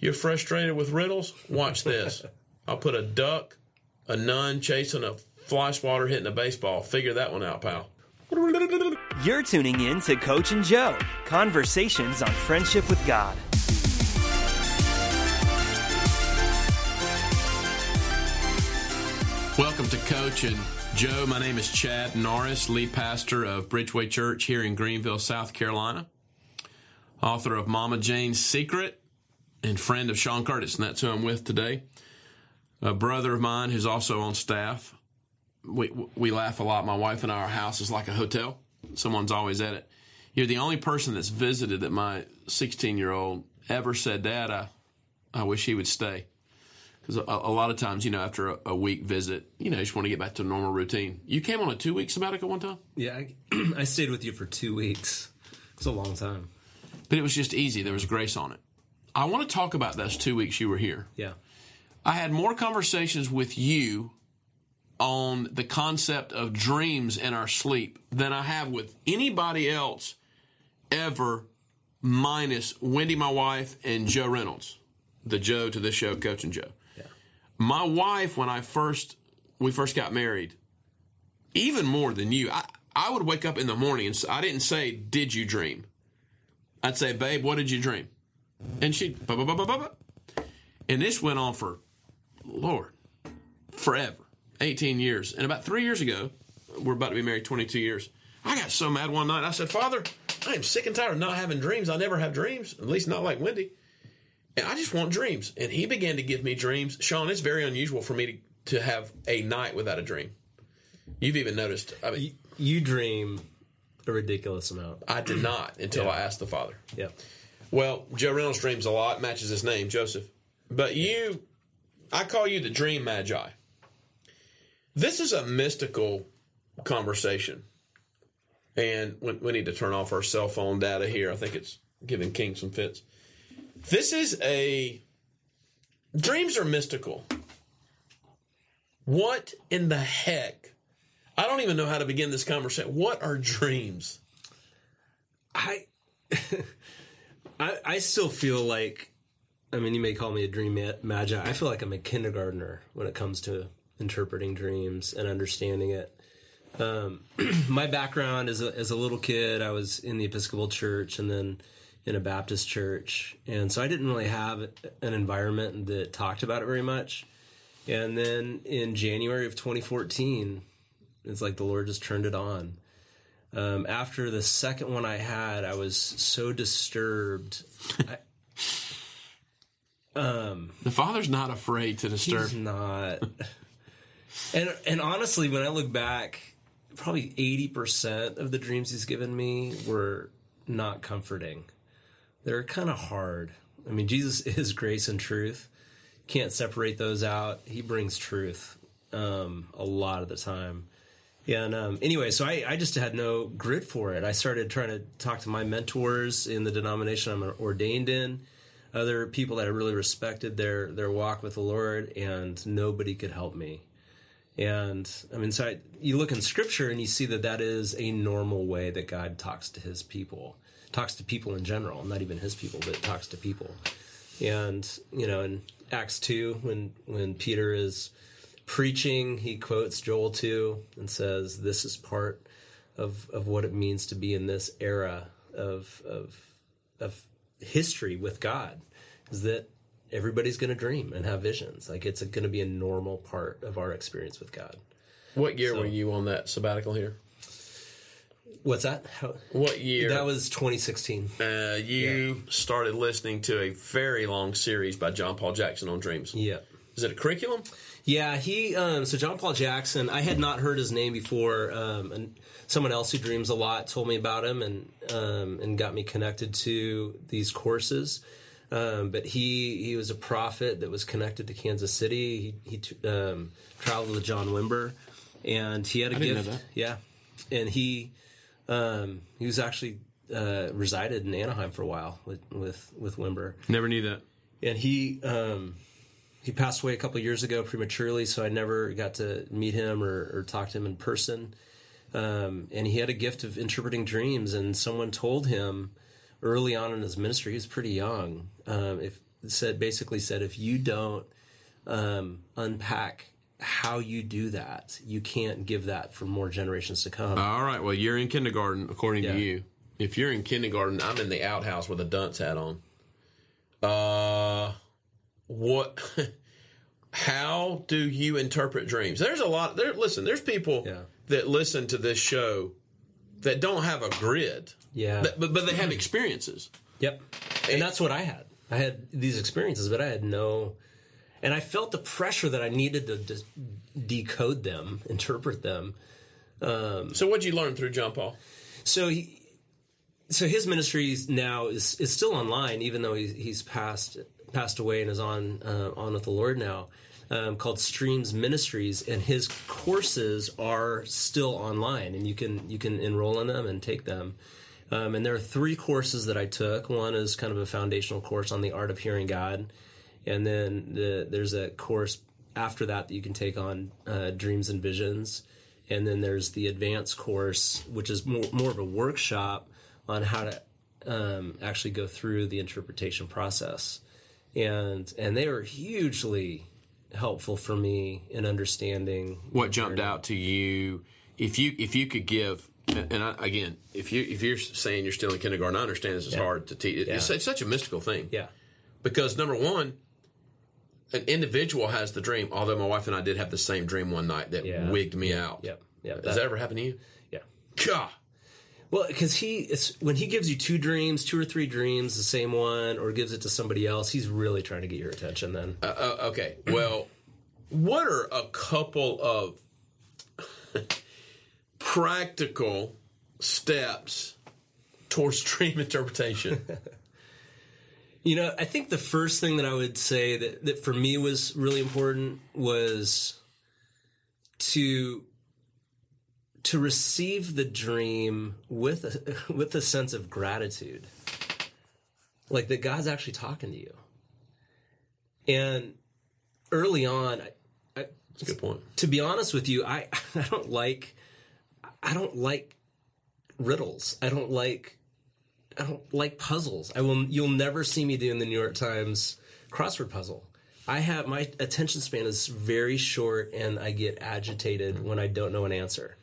You're frustrated with riddles? Watch this. I'll put a duck, a nun chasing a fly swatter hitting a baseball. Figure that one out, pal. You're tuning in to Coach and Joe Conversations on Friendship with God. Welcome to Coach and Joe. My name is Chad Norris, lead pastor of Bridgeway Church here in Greenville, South Carolina. Author of Mama Jane's Secret and friend of Sean Curtis, and that's who I'm with today. A brother of mine who's also on staff. We we laugh a lot. My wife and I, our house is like a hotel. Someone's always at it. You're the only person that's visited that my 16 year old ever said, "Dad, I I wish he would stay." Because a, a, lot of times, you know, after a, a, week visit, you know, you just want to get back to a normal routine. You came on a two week sabbatical one time? Yeah, I, I stayed with you for two weeks. It's a long time. But it was just easy. There was grace on it. I want to talk about those two weeks you were here. Yeah. I had more conversations with you on the concept of dreams in our sleep than I have with anybody else ever, minus Wendy, my wife, and Joe Reynolds, the Joe to this show, Coach and Joe. My wife, when I first we first got married, even more than you, I, I would wake up in the morning and I didn't say, "Did you dream?" I'd say, "Babe, what did you dream?" And she, and this went on for, Lord, forever, eighteen years. And about three years ago, we're about to be married twenty two years. I got so mad one night. I said, "Father, I am sick and tired of not having dreams. I never have dreams, at least not like Wendy." And I just want dreams. And he began to give me dreams. Sean, it's very unusual for me to, to have a night without a dream. You've even noticed. I mean, you, you dream a ridiculous amount. I did not until Yeah. I asked the Father. Yep. Well, Joe Reynolds dreams a lot, matches his name, Joseph. But you, I call you the dream magi. This is a mystical conversation. And we, we need to turn off our cell phone data here. I think it's giving King some fits. This is a. Dreams are mystical. What in the heck? I don't even know how to begin this conversation. What are dreams? I, I I still feel like, I mean, you may call me a dream magi. I feel like I'm a kindergartner when it comes to interpreting dreams and understanding it. Um, my background as a, as a little kid, I was in the Episcopal Church and then in a Baptist church, and so I didn't really have an environment that talked about it very much. And then in January of 2014, it's like the Lord just turned it on. Um, after the second one I had, I was so disturbed. um The Father's not afraid to disturb. He's not. and and honestly, when I look back, probably eighty percent of the dreams he's given me were not comforting. They're kind of hard. I mean, Jesus is grace and truth. Can't separate those out. He brings truth um, a lot of the time. And um, anyway, so I, I just had no grit for it. I started trying to talk to my mentors in the denomination I'm ordained in, other people that I really respected their their walk with the Lord, and nobody could help me. And I mean, so I, you look in Scripture and you see that that is a normal way that God talks to His people, talks to people in general, not even His people, but talks to people. And you know, in Acts two, when when Peter is preaching, he quotes Joel 2 and says, This is part of, of what it means to be in this era of, of, of history with God, is that everybody's going to dream and have visions. Like it's going to be a normal part of our experience with God. What year were you on that sabbatical here? What's that? How, What year? that was 2016. uh, you started listening to a very long series by John Paul Jackson on dreams. Yeah. Is it a curriculum? Yeah, he. Um, so John Paul Jackson, I had not heard his name before, um, and someone else who dreams a lot told me about him and um, and got me connected to these courses. Um, but he he was a prophet that was connected to Kansas City. He, he um, traveled with John Wimber, and he had a I gift. Yeah, and he um, he was actually uh, resided in Anaheim for a while with with with Wimber Never knew that. and he um, he passed away a couple years ago prematurely, so I never got to meet him or, or talk to him in person. Um, and he had a gift of interpreting dreams, and someone told him early on in his ministry, he was pretty young. Um, if said basically said if you don't um, unpack how you do that, you can't give that for more generations to come. All right. Well, you're in kindergarten, according Yeah. to you. If you're in kindergarten, I'm in the outhouse with a dunce hat on. Uh, what? How do you interpret dreams? There's a lot. There. Listen. There's people Yeah. that listen to this show that don't have a grid. Yeah. That- but but they have experiences. Yep. And that's what I had. I had these experiences, but I had no. And I felt the pressure that I needed to de- decode them, interpret them. Um, so what'd you learn through John Paul? So he, so his ministry is now is is still online, even though he's he's passed passed away and is on uh, on with the Lord now. Um, called Streams Ministries, and his courses are still online, and you can you can enroll in them and take them. Um, and there are three courses that I took. One is kind of a foundational course on the art of hearing God, and then the, there's a course after that that you can take on uh, dreams and visions, and then there's the advanced course, which is more, more of a workshop on how to um, actually go through the interpretation process, and and they were hugely helpful for me in understanding What jumped out to you? If you if you could give, and I, again, if you if you're saying you're still in kindergarten, I understand this is hard to teach. It's, Yeah. it's such a mystical thing. Yeah, because number one, an individual has the dream. Although my wife and I did have the same dream one night that Yeah. wigged me out. yeah, yeah. Has that ever happened to you? yeah. God. Well, because he it's when he gives you two dreams, two or three dreams, the same one, or gives it to somebody else, he's really trying to get your attention. Then Uh, okay. Well, what are a couple of practical steps towards dream interpretation? You know, I think the first thing that I would say that, that for me was really important was to to receive the dream with a, with a sense of gratitude, like that God's actually talking to you. And early on, I, I, That's a good point. to be honest with you, I I don't like I don't like riddles. I don't like I don't like puzzles. I will you'll never see me doing the New York Times crossword puzzle. I have my attention span is very short and I get agitated when I don't know an answer.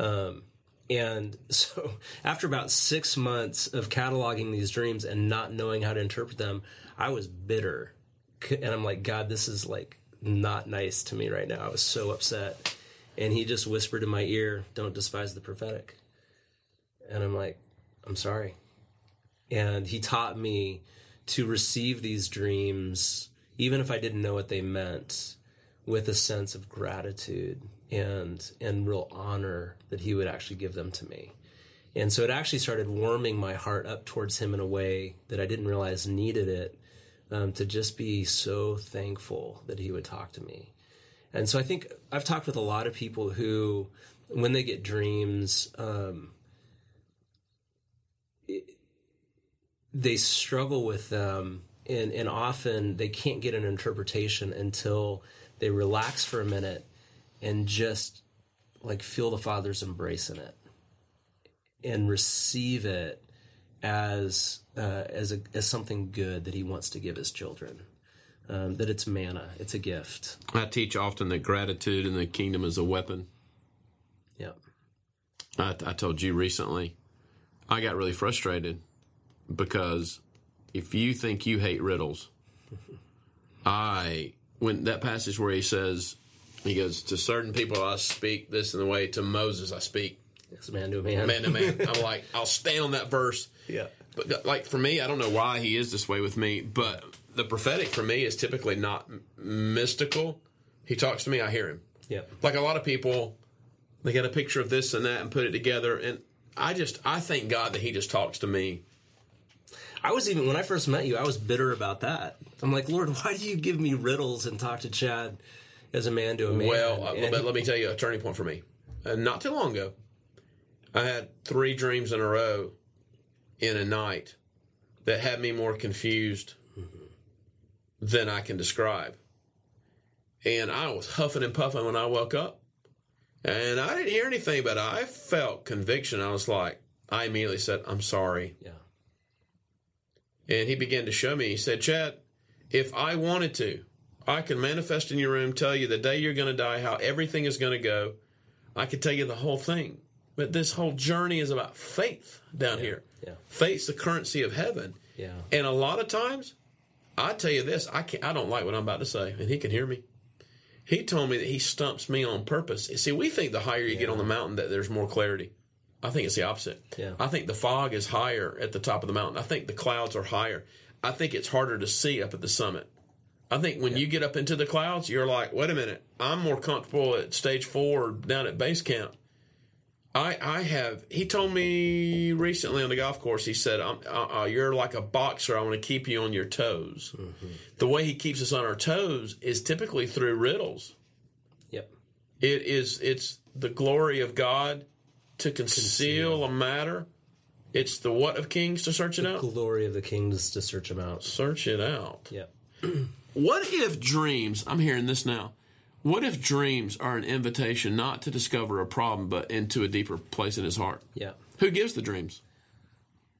Um, and so after about six months of cataloging these dreams and not knowing how to interpret them, I was bitter. And I'm like, God, this is like not nice to me right now. I was so upset. And he just whispered in my ear, Don't despise the prophetic. And I'm like, I'm sorry. And he taught me to receive these dreams, even if I didn't know what they meant, with a sense of gratitude and and real honor that he would actually give them to me. And so it actually started warming my heart up towards him in a way that I didn't realize needed it um, to just be so thankful that he would talk to me. And so I think I've talked with a lot of people who, when they get dreams, um, it- they struggle with them, and, and often they can't get an interpretation until they relax for a minute and just like feel the Father's embrace in it and receive it as uh, as a, as something good that He wants to give His children. Um, that it's manna, it's a gift. I teach often that gratitude in the kingdom is a weapon. Yep. I, I told you recently, I got really frustrated because if you think you hate riddles, I when that passage where he says he goes to certain people I speak this in the way to Moses I speak It's man to man. man to man. I'm like I'll stand on that verse. Yeah. But like for me, I don't know why he is this way with me, but the prophetic for me is typically not mystical. He talks to me, I hear him. Yep. Like a lot of people, they get a picture of this and that and put it together, and I just I thank God that He just talks to me. I was even when I first met you, I was bitter about that. I'm like, Lord, why do you give me riddles and talk to Chad as a man to a man? Well, uh, but let me tell you a turning point for me. Uh, not too long ago, I had three dreams in a row in a night that had me more confused than I can describe. And I was huffing and puffing when I woke up. And I didn't hear anything, but I felt conviction. I was like, I immediately said, I'm sorry. yeah. And he began to show me. He said, Chad, if I wanted to, I can manifest in your room, tell you the day you're going to die, how everything is going to go. I could tell you the whole thing. But this whole journey is about faith down here. yeah. Faith's the currency of heaven. Yeah. And a lot of times, I tell you this, I can't, I don't like what I'm about to say, and he can hear me. He told me that he stumps me on purpose. See, we think the higher you get on the mountain that there's more clarity. I think it's the opposite. Yeah. I think the fog is higher at the top of the mountain. I think the clouds are higher. I think it's harder to see up at the summit. I think when you get up into the clouds, you're like, wait a minute, I'm more comfortable at stage four or down at base camp. I, I have. He told me recently on the golf course. He said, uh, uh, "You're like a boxer. I want to keep you on your toes." The way he keeps us on our toes is typically through riddles. Yep. It is. It's the glory of God to conceal, a matter. It's the what of kings to search it out. Glory of the kings to search them out. Search it out. Yep. What if dreams? I'm hearing this now. What if dreams are an invitation not to discover a problem, but into a deeper place in his heart? Yeah. Who gives the dreams?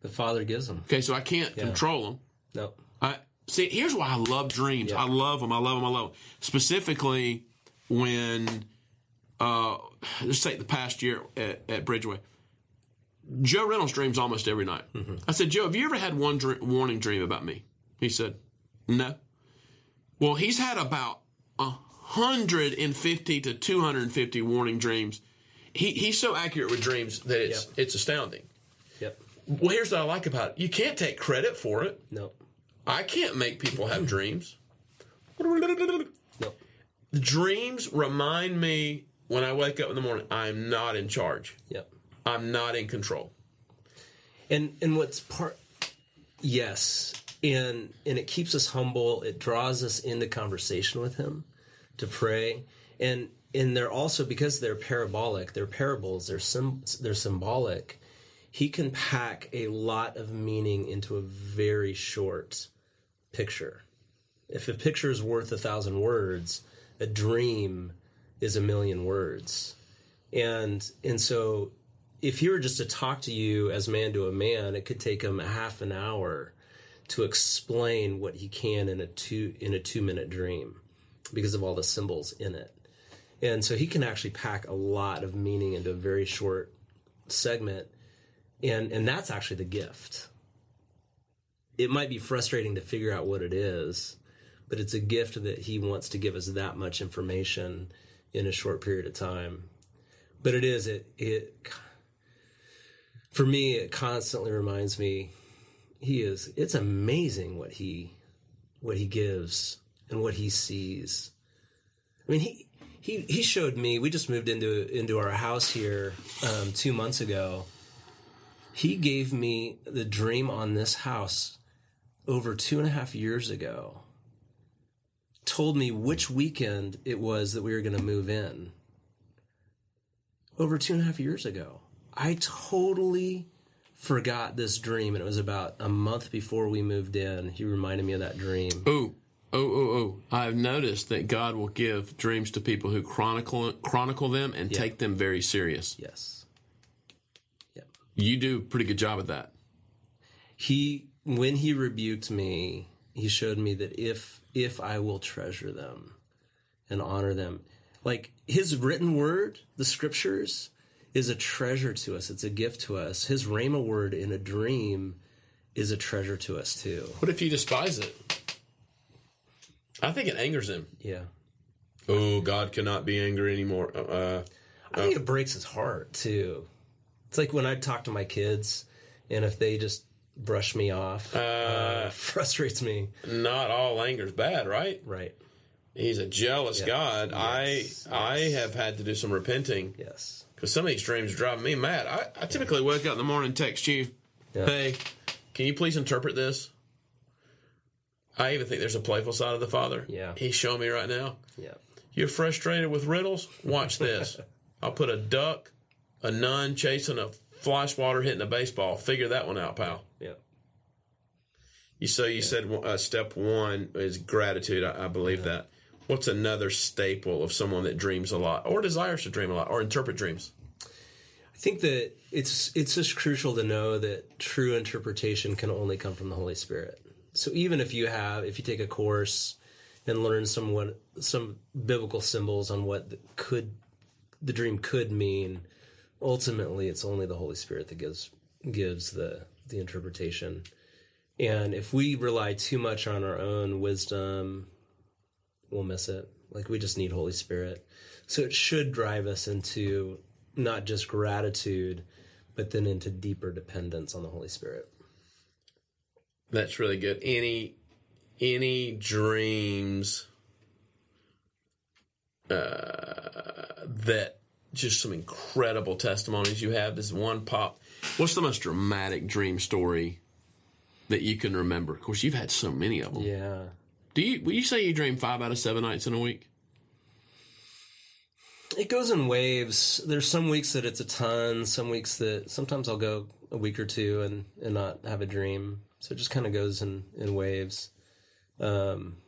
The Father gives them. Okay, so I can't control them. Nope. I see. Here's why I love dreams. I love them. I love them. I love them. Specifically, when uh, let's take the past year at, at Bridgeway. Joe Reynolds dreams almost every night. I said, Joe, have you ever had one dr- warning dream about me? He said, No. Well, he's had about a hundred and fifty to two hundred and fifty warning dreams. He, he's so accurate with dreams that it's it's astounding. Yep. Well, here's what I like about it: you can't take credit for it. Nope. I can't make people have dreams. Nope. Dreams remind me when I wake up in the morning, I'm not in charge. Yep. I'm not in control. And and what's part yes. And and it keeps us humble. It draws us into conversation with him to pray. And and they're also because they're parabolic, they're parables, they're sim, they're symbolic. He can pack a lot of meaning into a very short picture. If a picture is worth a thousand words, a dream is a million words. And and so if he were just to talk to you as man to a man, it could take him a half an hour to explain what he can in a two in a two minute dream because of all the symbols in it. And so he can actually pack a lot of meaning into a very short segment. And and that's actually the gift. It might be frustrating to figure out what it is, but it's a gift that he wants to give us that much information in a short period of time. But it is it it for me it constantly reminds me he is it's amazing what he what he gives and what he sees. I mean he he he showed me we just moved into into our house here um, two months ago. He gave me the dream on this house over two and a half years ago. Told me which weekend it was that we were going to move in. Over two and a half years ago. I totally forgot this dream, and it was about a month before we moved in. He reminded me of that dream. Ooh, oh, oh, oh! I've noticed that God will give dreams to people who chronicle chronicle them and take them very serious. Yes. Yep. You do a pretty good job of that. He when he rebuked me, he showed me that if if I will treasure them and honor them, like his written word, the scriptures, is a treasure to us. It's a gift to us. His rhema word in a dream is a treasure to us too. What if you despise it? I think it angers him. Yeah. Oh, God cannot be angry anymore. Uh, I think it breaks his heart too. It's like when I talk to my kids, and if they just brush me off, uh, frustrates me. not all anger is bad, right? Right. He's a jealous God. Yes, I I have had to do some repenting Yes. Because some of these dreams are driving me mad. I, I typically wake up in the morning and text you, Yeah. "Hey, can you please interpret this?" I even think there's a playful side of the Father. Yeah. he's showing me right now. Yeah. You're frustrated with riddles? Watch this. I'll put a duck, a nun chasing a fly swatter hitting a baseball. Figure that one out, pal. Yeah. You so you said uh, step one is gratitude. I, I believe that. What's another staple of someone that dreams a lot or desires to dream a lot or interpret dreams? I think that it's it's just crucial to know that true interpretation can only come from the Holy Spirit. So even if you have, if you take a course and learn some what some biblical symbols on what the, could the dream could mean, ultimately it's only the Holy Spirit that gives gives the the interpretation. And if we rely too much on our own wisdom, we'll miss it. Like we just need Holy Spirit. So it should drive us into not just gratitude, but then into deeper dependence on the Holy Spirit. That's really good. Any any dreams uh, that just some incredible testimonies you have. This one pop. What's the most dramatic dream story that you can remember? Of course, you've had so many of them. Yeah. Do you? Will you say you dream five out of seven nights in a week? It goes in waves. There's some weeks that it's a ton. Some weeks that sometimes I'll go a week or two and and not have a dream. So it just kind of goes in in waves. Um,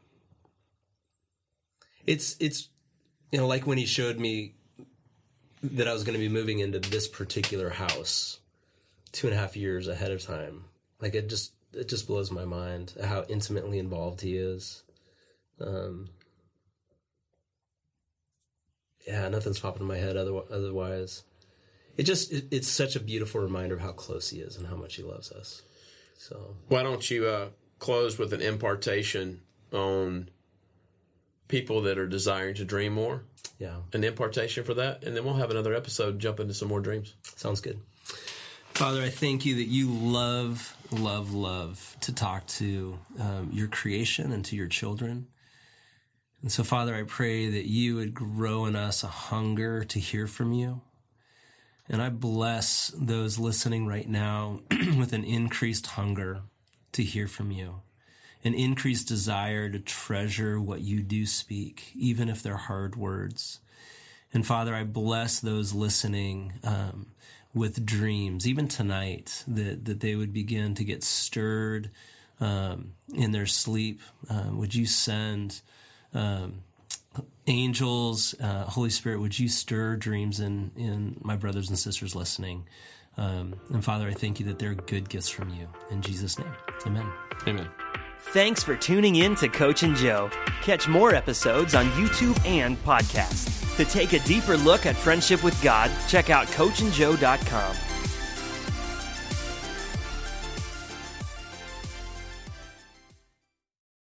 it's it's you know like when he showed me that I was going to be moving into this particular house two and a half years ahead of time. Like it just it just blows my mind how intimately involved he is. Um, yeah, nothing's popping in my head otherwise. It just it, it's such a beautiful reminder of how close he is and how much he loves us. So why don't you uh, close with an impartation on people that are desiring to dream more? Yeah, an impartation for that, and then we'll have another episode jump into some more dreams. Sounds good. Father, I thank you that you love, love, love to talk to um, your creation and to your children. And so, Father, I pray that you would grow in us a hunger to hear from you. And I bless those listening right now with an increased hunger to hear from you, an increased desire to treasure what you do speak, even if they're hard words. And Father, I bless those listening um, with dreams, even tonight, that, that they would begin to get stirred um, in their sleep. Um, would you send um, angels, uh, Holy Spirit, would you stir dreams in, in my brothers and sisters listening? Um, and Father, I thank you that they're good gifts from you. In Jesus' name, amen. Amen. Thanks for tuning in to Coach and Joe. Catch more episodes on YouTube and podcast. To take a deeper look at friendship with God, check out coachandjoe.com.